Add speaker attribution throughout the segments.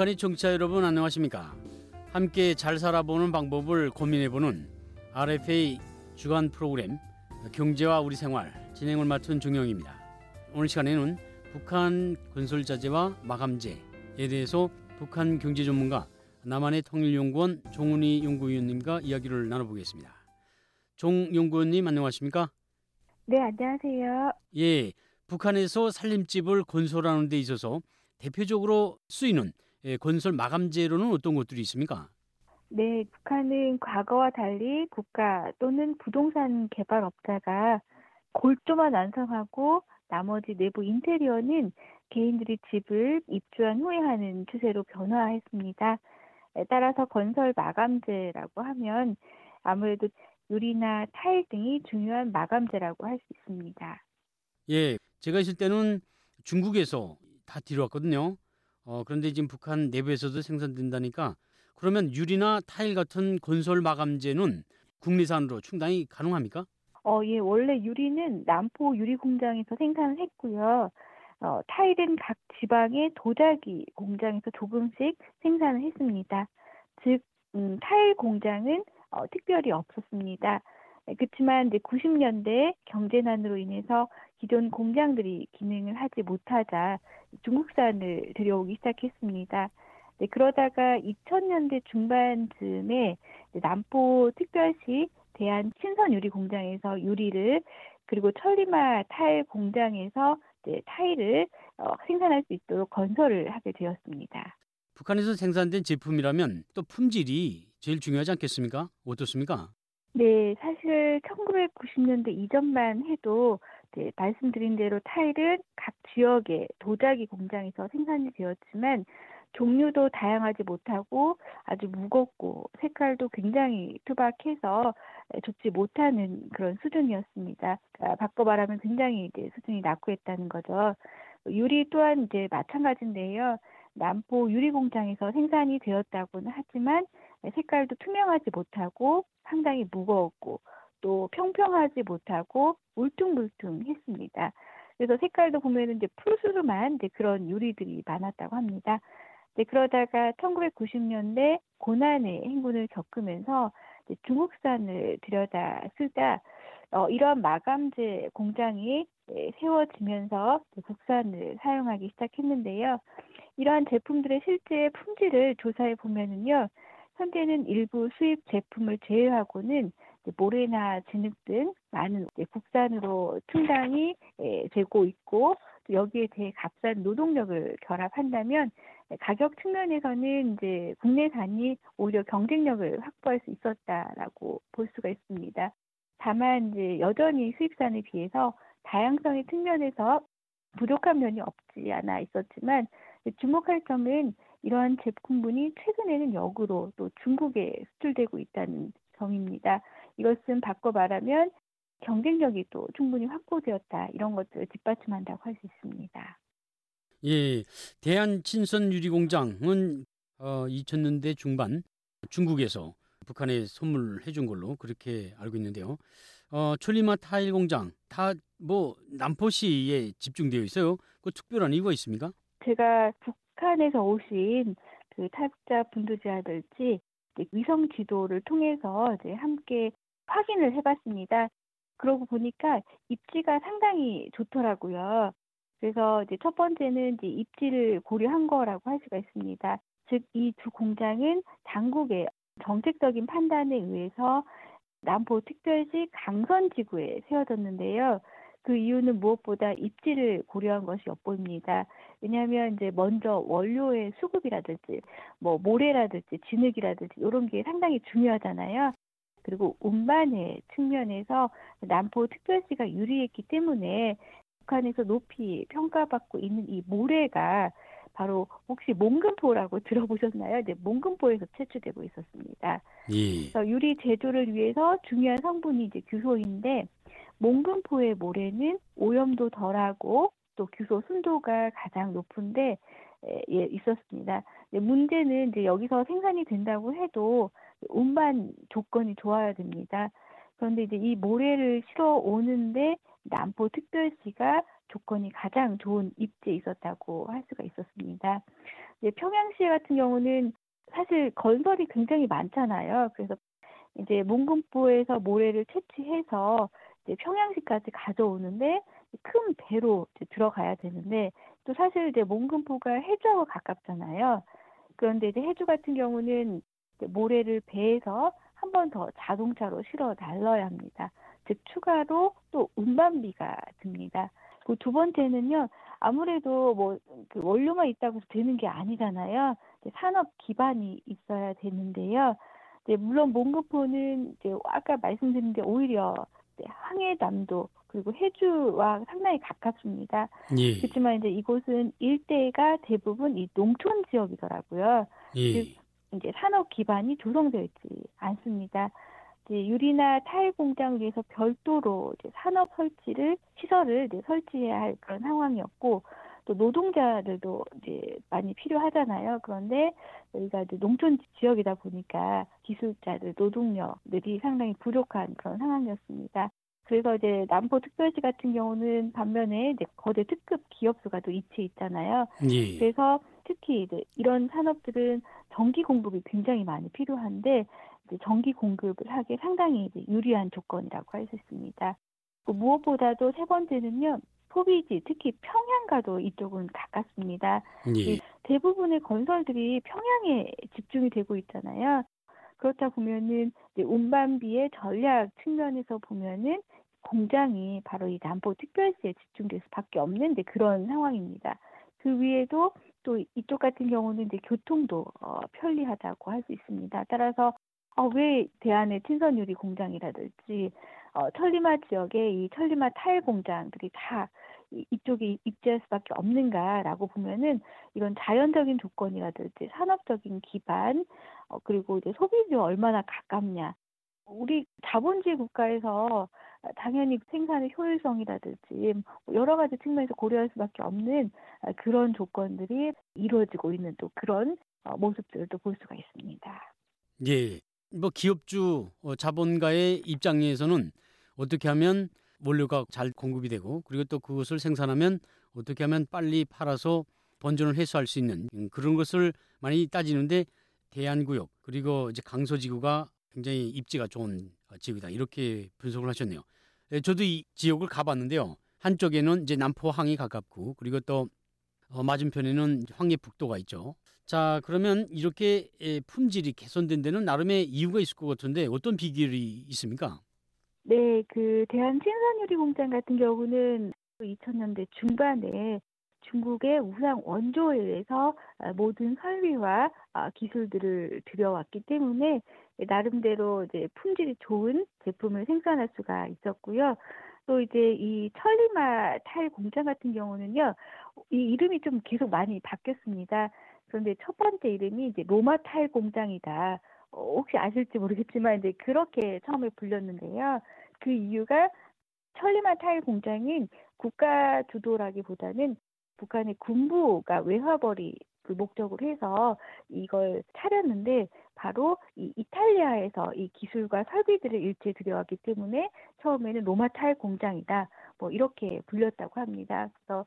Speaker 1: 북한의 청취자 여러분 안녕하십니까? 함께 잘 살아보는 방법을 고민해보는 RFA 주간 프로그램 경제와 우리 생활 진행을 맡은 종영입니다. 오늘 시간에는 북한 건설 자재와 마감재에 대해서 북한 경제 전문가 남한의 통일연구원 종훈이 연구위원님과 이야기를 나눠보겠습니다. 종 연구원님 안녕하십니까?
Speaker 2: 네, 안녕하세요.
Speaker 1: 예, 북한에서 살림집을 건설하는 데 있어서 대표적으로 쓰이는 예, 건설 마감재로는 어떤 것들이 있습니까?
Speaker 2: 네, 북한은 과거와 달리 국가 또는 부동산 개발업자가 골조만 완성하고 나머지 내부 인테리어는 개인들이 집을 입주한 후에 하는 추세로 변화했습니다. 따라서 건설 마감재라고 하면 아무래도 유리나 타일 등이 중요한 마감재라고 할 수 있습니다.
Speaker 1: 예, 제가 있을 때는 중국에서 다 들여왔거든요. 어, 그런데 지금 북한 내부에서도 생산된다니까 그러면 유리나 타일 같은 건설 마감재는 국내산으로 충당이 가능합니까?
Speaker 2: 어, 예, 원래 유리는 남포 유리 공장에서 생산을 했고요. 어, 타일은 각 지방의 도자기 공장에서 조금씩 생산을 했습니다. 즉, 음, 타일 공장은 어, 특별히 없었습니다. 네, 그렇지만 이제 90년대 경제난으로 인해서 기존 공장들이 기능을 하지 못하자 중국산을 들여오기 시작했습니다. 네, 그러다가 2000년대 중반쯤에 남포 특별시 대한 신선 유리 공장에서 유리를 그리고 천리마 타일 공장에서 타일을 어, 생산할 수 있도록 건설을 하게 되었습니다.
Speaker 1: 북한에서 생산된 제품이라면 또 품질이 제일 중요하지 않겠습니까? 어떻습니까?
Speaker 2: 네, 사실 1990년대 이전만 해도 네, 말씀드린 대로 타일은 각 지역의 도자기 공장에서 생산이 되었지만 종류도 다양하지 못하고 아주 무겁고 색깔도 굉장히 투박해서 좋지 못하는 그런 수준이었습니다. 그러니까 바꿔 말하면 굉장히 이제 수준이 낙후했다는 거죠. 유리 또한 이제 마찬가지인데요. 남포 유리 공장에서 생산이 되었다고는 하지만 색깔도 투명하지 못하고 상당히 무거웠고 또 평평하지 못하고 울퉁불퉁했습니다. 그래서 색깔도 보면은 이제 푸르스름한 이제 그런 유리들이 많았다고 합니다. 이제 그러다가 1990년대 고난의 행군을 겪으면서 중국산을 들여다 쓰다 어, 이러한 마감재 공장이 네, 세워지면서 국산을 사용하기 시작했는데요. 이러한 제품들의 실제 품질을 조사해 보면은요, 현재는 일부 수입 제품을 제외하고는 모래나 진흙 등 많은 국산으로 충당이 예, 되고 있고 여기에 대해 값싼 노동력을 결합한다면 가격 측면에서는 이제 국내산이 오히려 경쟁력을 확보할 수 있었다라고 볼 수가 있습니다. 다만 이제 여전히 수입산에 비해서 다양성의 측면에서 부족한 면이 없지 않아 있었지만 주목할 점은 이러한 제품군이 최근에는 역으로 또 중국에 수출되고 있다는 점입니다. 이것은 바꿔 말하면 경쟁력이 또 충분히 확보되었다 이런 것들을 뒷받침한다고 할 수 있습니다.
Speaker 1: 예, 대한 친선 유리 공장은 어, 2000년대 중반 중국에서 북한에 선물해 준 걸로 그렇게 알고 있는데요. 어, 촐리마 타일 공장 다 뭐 남포시에 집중되어 있어요. 그 특별한 이유가 있습니까?
Speaker 2: 제가 북 한에서 오신 그 탈북자 분두지아들지 위성 지도를 통해서 이제 함께 확인을 해봤습니다. 그러고 보니까 입지가 상당히 좋더라고요. 그래서 이제 첫 번째는 이제 입지를 고려한 거라고 할 수가 있습니다. 즉, 이 두 공장은 당국의 정책적인 판단에 의해서 남포 특별시 강선 지구에 세워졌는데요. 그 이유는 무엇보다 입지를 고려한 것이 엿보입니다. 왜냐하면 이제 먼저 원료의 수급이라든지 뭐 모래라든지 진흙이라든지 이런 게 상당히 중요하잖아요. 그리고 운반의 측면에서 남포 특별시가 유리했기 때문에 북한에서 높이 평가받고 있는 이 모래가 바로 혹시 몽금포라고 들어보셨나요? 네, 몽금포에서 채취되고 있었습니다. 예. 그래서 유리 제조를 위해서 중요한 성분이 이제 규소인데 몽금포의 모래는 오염도 덜하고 또 규소 순도가 가장 높은데 예, 있었습니다. 문제는 이제 여기서 생산이 된다고 해도 운반 조건이 좋아야 됩니다. 그런데 이제 이 모래를 실어 오는데 남포 특별시가 조건이 가장 좋은 입지에 있었다고 할 수가 있었습니다. 이제 평양시 같은 경우는 사실 건설이 굉장히 많잖아요. 그래서 이제 몽금포에서 모래를 채취해서 이제 평양시까지 가져오는데 큰 배로 들어가야 되는데 또 사실 이제 몽금포가 해주하고 가깝잖아요. 그런데 이제 해주 같은 경우는 모래를 배에서 한 번 더 자동차로 실어 날러야 합니다. 즉 추가로 또 운반비가 듭니다. 그 두 번째는요. 아무래도 뭐 그 원료만 있다고 해서 되는 게 아니잖아요. 산업 기반이 있어야 되는데요. 물론 몽고포는 이제 아까 말씀드린 게 오히려 항해남도 그리고 해주와 상당히 가깝습니다.
Speaker 1: 예.
Speaker 2: 그렇지만 이제 이곳은 일대가 대부분 이 농촌 지역이더라고요.
Speaker 1: 예.
Speaker 2: 즉 이제 산업 기반이 조성되어 있지 않습니다. 유리나 타일 공장을 위해서 별도로 산업 설치를 시설을 설치해야 할 그런 상황이었고 또 노동자들도 이제 많이 필요하잖아요. 그런데 여기가 이제 농촌 지역이다 보니까 기술자들, 노동력들이 상당히 부족한 그런 상황이었습니다. 그래서 이제 남포특별시 같은 경우는 반면에 이제 거대 특급 기업수가 또 위치해 있잖아요.
Speaker 1: 예.
Speaker 2: 그래서 특히 이제 이런 산업들은 전기 공급이 굉장히 많이 필요한데 전기 공급을 하기에 상당히 이제 유리한 조건이라고 할 수 있습니다. 무엇보다도 세 번째는요. 소비지, 특히 평양과도 이쪽은 가깝습니다.
Speaker 1: 예.
Speaker 2: 대부분의 건설들이 평양에 집중이 되고 있잖아요. 그렇다 보면은 운반비의 전략 측면에서 보면은 공장이 바로 이 남포 특별시에 집중될 수밖에 없는 데 그런 상황입니다. 그 위에도 또 이쪽 같은 경우는 이제 교통도 어, 편리하다고 할 수 있습니다. 따라서 어, 왜 대안의 친선 유리 공장이라든지 어, 천리마 지역의 이 천리마 타일 공장들이 다 이, 이쪽에 입지할 수밖에 없는가라고 보면은 이런 자연적인 조건이라든지 산업적인 기반 어, 그리고 이제 소비지와 얼마나 가깝냐 우리 자본주의 국가에서 당연히 생산의 효율성이라든지 뭐 여러 가지 측면에서 고려할 수밖에 없는 그런 조건들이 이루어지고 있는 또 그런 어, 모습들을 또 볼 수가 있습니다.
Speaker 1: 예. 뭐 기업주 어, 자본가의 입장에서는 어떻게 하면 원료가 잘 공급이 되고 그리고 또 그것을 생산하면 어떻게 하면 빨리 팔아서 번전을 해소할 수 있는 음, 그런 것을 많이 따지는데 대안구역 그리고 이제 강서지구가 굉장히 입지가 좋은 지역이다 이렇게 분석을 하셨네요. 예, 저도 이 지역을 가봤는데요. 한쪽에는 이제 남포항이 가깝고 그리고 또 어, 맞은편에는 황해북도가 있죠. 자 그러면 이렇게 예, 품질이 개선된 데는 나름의 이유가 있을 것 같은데 어떤 비결이 있습니까?
Speaker 2: 네, 그 대한 친선유리 공장 같은 경우는 2000년대 중반에 중국의 우상 원조에서 아, 모든 설비와 아, 기술들을 들여왔기 때문에 나름대로 이제 품질이 좋은 제품을 생산할 수가 있었고요. 또 이제 이 천리마 타일 공장 같은 경우는요, 이 이름이 좀 계속 많이 바뀌었습니다. 그런데 첫 번째 이름이 이제 로마 타일 공장이다. 어, 혹시 아실지 모르겠지만 이제 그렇게 처음에 불렸는데요. 그 이유가 천리마 타일 공장인 국가 주도라기보다는 북한의 군부가 외화벌이 그 목적으로 해서 이걸 차렸는데 바로 이 이탈리아에서 이 기술과 설비들을 일제 들여왔기 때문에 처음에는 로마탈 공장이다 뭐 이렇게 불렸다고 합니다. 그래서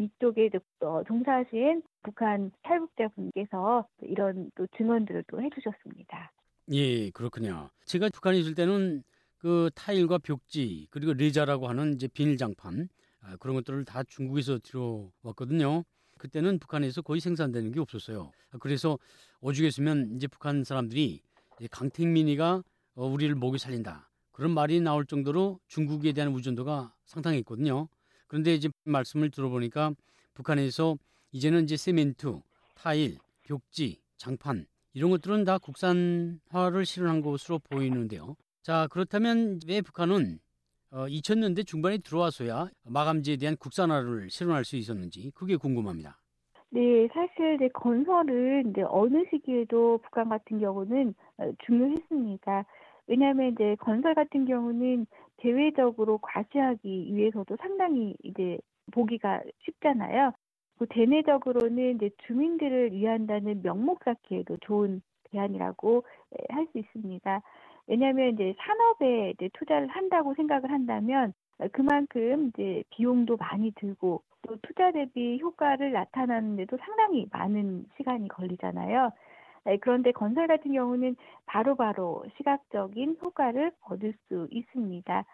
Speaker 2: 이쪽에 어, 종사하신 북한 탈북자분께서 이런 또 증언들을 또 해주셨습니다.
Speaker 1: 예, 그렇군요. 제가 북한에 있을 때는 그 타일과 벽지 그리고 레자라고 하는 이제 비닐 장판 아, 그런 것들을 다 중국에서 들어왔거든요. 그때는 북한에서 거의 생산되는 게 없었어요. 그래서 오죽했으면 이제 북한 사람들이 강택민이가 어, 우리를 목이 살린다 그런 말이 나올 정도로 중국에 대한 의존도가 상당했거든요. 그런데 이제 말씀을 들어보니까 북한에서 이제는 이제 세멘트, 타일, 벽지, 장판 이런 것들은 다 국산화를 실현한 것으로 보이는데요. 자 그렇다면 왜 북한은 어, 2000년대 중반에 들어와서야 마감재에 대한 국산화를 실현할 수 있었는지 그게 궁금합니다.
Speaker 2: 네, 사실 이제 건설은 이제 어느 시기에도 북한 같은 경우는 어, 중요했습니다. 왜냐하면 이제 건설 같은 경우는 대외적으로 과시하기 위해서도 상당히 이제 보기가 쉽잖아요. 그 대내적으로는 이제 주민들을 위한다는 명목 쌓기에도 좋은 대안이라고 할 수 있습니다. 왜냐하면 이제 산업에 이제 투자를 한다고 생각을 한다면 어, 그만큼 이제 비용도 많이 들고 또 투자 대비 효과를 나타나는데도 상당히 많은 시간이 걸리잖아요. 네, 그런데 건설 같은 경우는 바로바로 시각적인 효과를 얻을 수 있습니다.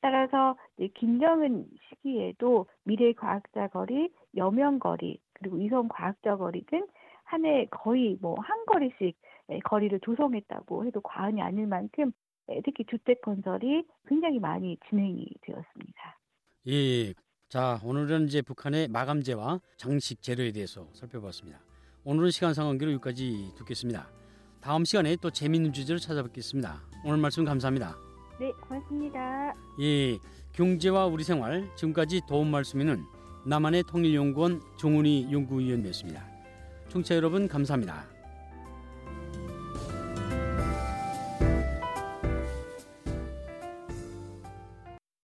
Speaker 2: 따라서 김정은 시기에도 미래 과학자 거리, 여명 거리, 그리고 위성 과학자 거리 등 한 해 거의 뭐 한 거리씩 예, 거리를 조성했다고 해도 과언이 아닐 만큼 예, 특히 주택 건설이 굉장히 많이 진행이 되었습니다.
Speaker 1: 예. 자, 오늘은 이제 북한의 마감재와 장식 재료에 대해서 살펴봤습니다. 오늘은 시간 상관계로 여기까지 듣겠습니다. 다음 시간에 또 재미있는 주제로 찾아뵙겠습니다. 오늘 말씀 감사합니다.
Speaker 2: 네, 고맙습니다.
Speaker 1: 예, 경제와 우리 생활 지금까지 도움 말씀에는 남한의 통일연구원 종훈이 연구위원이었습니다. 청취자 여러분 감사합니다.